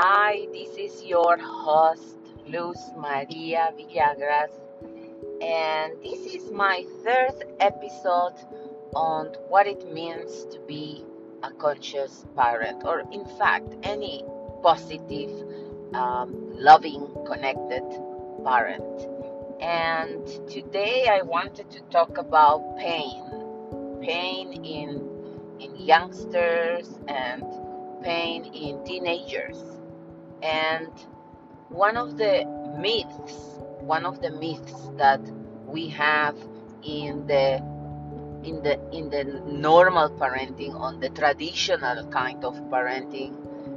Hi, this is your host, Luz Maria Villagras, and this is my third episode on what it means to be a conscious parent, or in fact, any positive, um, loving, connected parent. And today I wanted to talk about pain pain in, in youngsters and pain in teenagers. And one of the myths, one of the myths that we have in the in the in the normal parenting, on the traditional kind of parenting,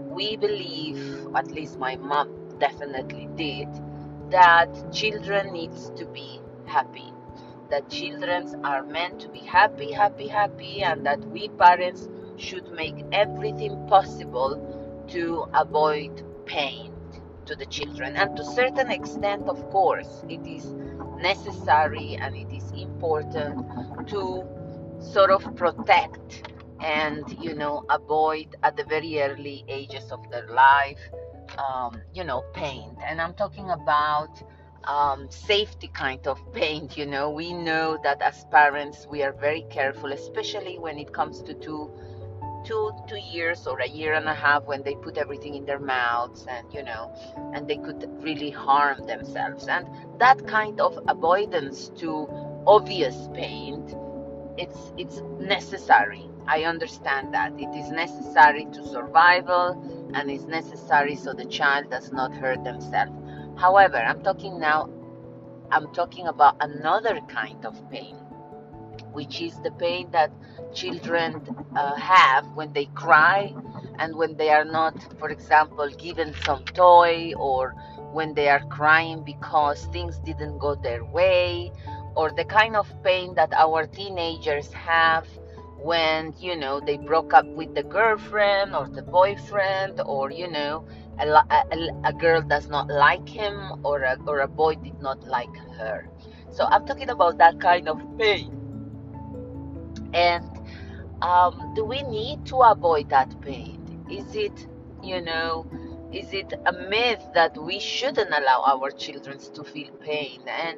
we believe, at least my mom definitely did, that children needs to be happy. That children are meant to be happy, happy, happy, and that we parents should make everything possible to avoid pain to the children. And to certain extent, of course, it is necessary and it is important to sort of protect and you know avoid at the very early ages of their life um, you know pain and i'm talking about um, safety kind of pain you know we know that as parents we are very careful especially when it comes to two two two years or a year and a half when they put everything in their mouths and you know and they could really harm themselves. And that kind of avoidance to obvious pain it's it's necessary. I understand that. It is necessary to survival and it's necessary so the child does not hurt themselves. However i'm talking now i'm talking about another kind of pain which is the pain that children uh, have when they cry and when they are not, for example, given some toy or when they are crying because things didn't go their way or the kind of pain that our teenagers have when you know they broke up with the girlfriend or the boyfriend or you know a, a, a girl does not like him or a, or a boy did not like her. So i'm talking about that kind of pain and um, do we need to avoid that pain? Is it, you know, is it a myth that we shouldn't allow our children to feel pain? And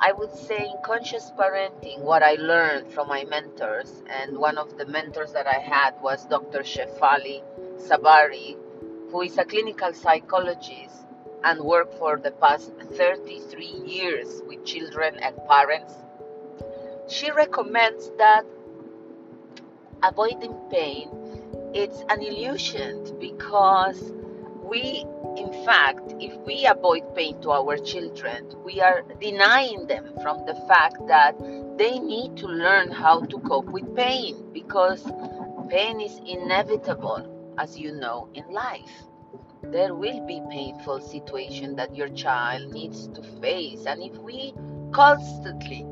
I would say in conscious parenting, what I learned from my mentors, and one of the mentors that I had was Dr. Shefali Tsabary, who is a clinical psychologist and worked for the past 33 years with children and parents. She recommends that avoiding pain it's an illusion because we in fact if we avoid pain to our children we are denying them from the fact that they need to learn how to cope with pain because pain is inevitable as you know in life. There will be painful situation that your child needs to face and if we constantly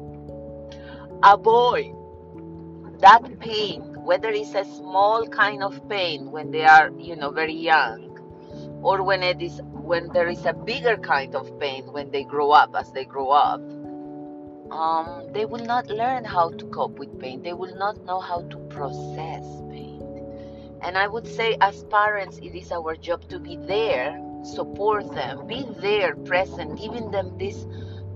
avoid that pain whether it's a small kind of pain when they are you know very young or when it is when there is a bigger kind of pain when they grow up as they grow up um, they will not learn how to cope with pain. They will not know how to process pain. And i would say as parents it is our job to be there support them be there present giving them this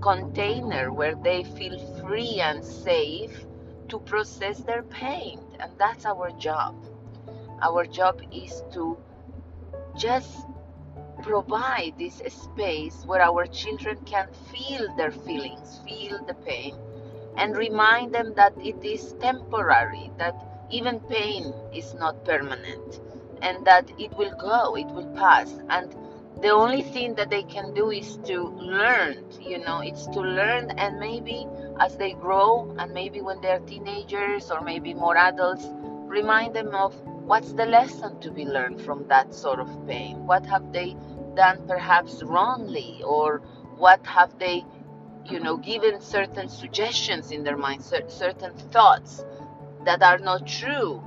container where they feel free and safe to process their pain and that's our job. Our job is to just provide this space where our children can feel their feelings feel the pain and remind them that it is temporary that even pain is not permanent and that it will go it will pass and the only thing that they can do is to learn you know it's to learn and maybe as they grow and maybe when they're teenagers or maybe more adults remind them of what's the lesson to be learned from that sort of pain. What have they done perhaps wrongly or what have they you know given certain suggestions in their mind certain thoughts that are not true.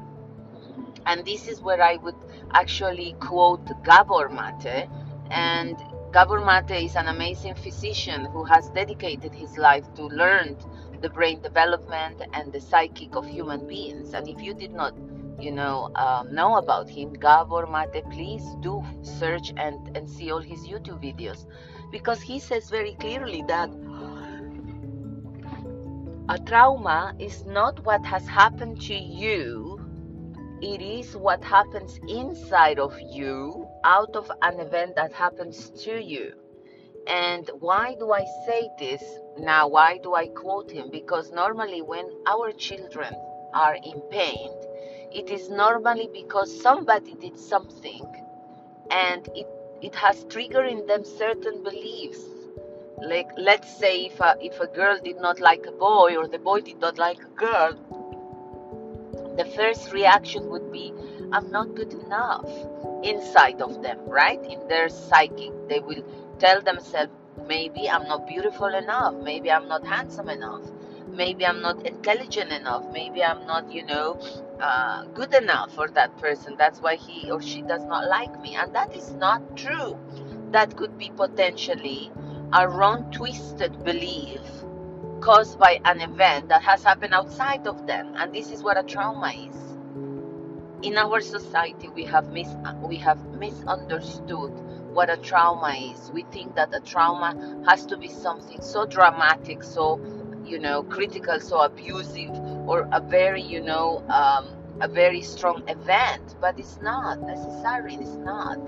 And this is where i would actually quote gabor mate and Gabor Mate is an amazing physician who has dedicated his life to learn the brain development and the psychic of human beings. And if you did not you know um, know about him gabor mate please do search and and see all his youtube videos because he says very clearly that a trauma is not what has happened to you it is what happens inside of you out of an event that happens to you and why do I say this now? Why do I quote him? Because normally, when our children are in pain, it is normally because somebody did something and it, it has triggered in them certain beliefs. Like, let's say if a, if a girl did not like a boy or the boy did not like a girl, the first reaction would be, I'm not good enough inside of them, right? In their psyche, they will tell themselves, maybe I'm not beautiful enough, maybe I'm not handsome enough, maybe I'm not intelligent enough, maybe I'm not, you know, uh, good enough for that person. That's why he or she does not like me. And that is not true. That could be potentially a wrong, twisted belief caused by an event that has happened outside of them. And this is what a trauma is. In our society, we have mis- we have misunderstood what a trauma is. We think that a trauma has to be something so dramatic, so you know, critical, so abusive, or a very, you know, um, a very strong event. But it's not necessary. It's not.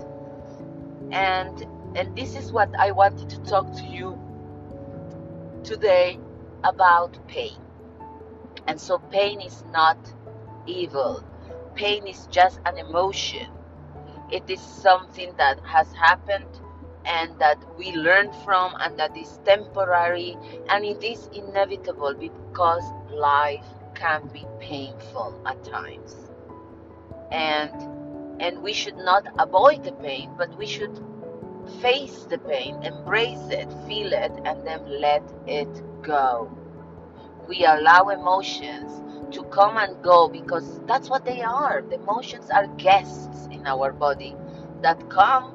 And and this is what I wanted to talk to you today about pain. And so pain is not evil. Pain is just an emotion. It is something that has happened and that we learn from and that is temporary and it is inevitable because life can be painful at times. And and we should not avoid the pain but we should face the pain embrace it feel it and then let it go we allow emotions to come and go because that's what they are. The emotions are guests in our body that come,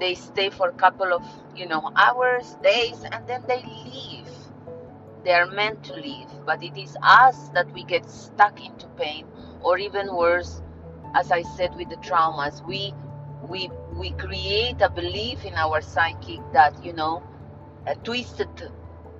they stay for a couple of, you know, hours, days, and then they leave. They are meant to leave, but it is us that we get stuck into pain, or even worse, as I said with the traumas, we we we create a belief in our psychic that you know a twisted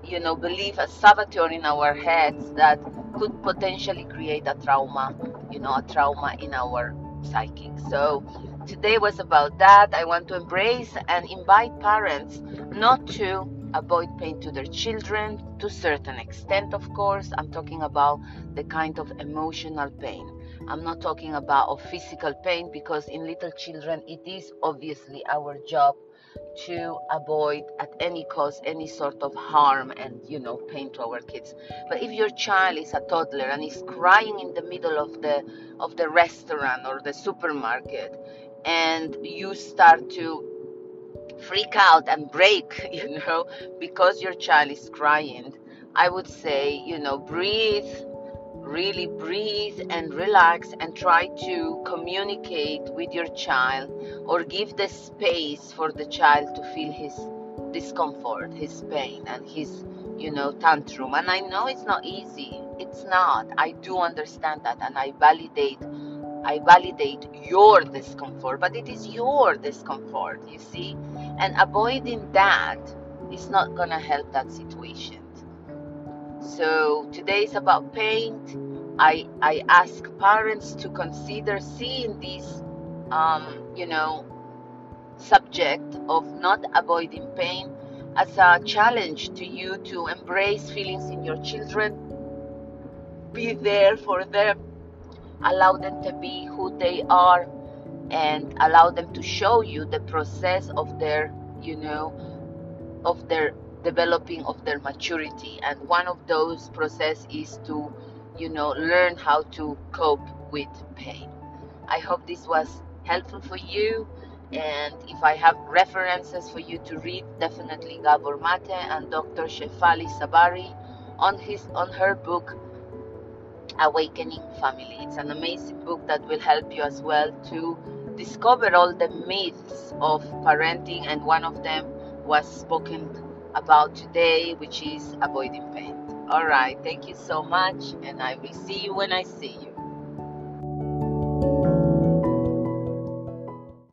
you know belief a saboteur in our heads that could potentially create a trauma you know a trauma in our psychic so today was about that. I want to embrace and invite parents not to avoid pain to their children to certain extent of course. I'm talking about the kind of emotional pain. I'm not talking about physical pain because in little children it is obviously our job to avoid at any cost any sort of harm and you know pain to our kids. But if your child is a toddler and is crying in the middle of the of the restaurant or the supermarket and you start to freak out and break you know because your child is crying i would say you know breathe really breathe and relax and try to communicate with your child or give the space for the child to feel his discomfort, his pain, and his, you know, tantrum. And I know it's not easy. It's not. I do understand that and I validate I validate your discomfort, but it is your discomfort, you see? And avoiding that is not gonna help that situation. So today is about paint. I I ask parents to consider seeing this, um, you know, subject of not avoiding pain as a challenge to you to embrace feelings in your children, be there for them, allow them to be who they are, and allow them to show you the process of their, you know, of their developing of their maturity. And one of those process is to you know learn how to cope with pain. I hope this was helpful for you. And if i have references for you to read definitely gabor mate and dr shefali Tsabary on his on her book awakening family. It's an amazing book that will help you as well to discover all the myths of parenting and one of them was spoken about today, which is avoiding pain. All right, thank you so much, and I will see you when I see you.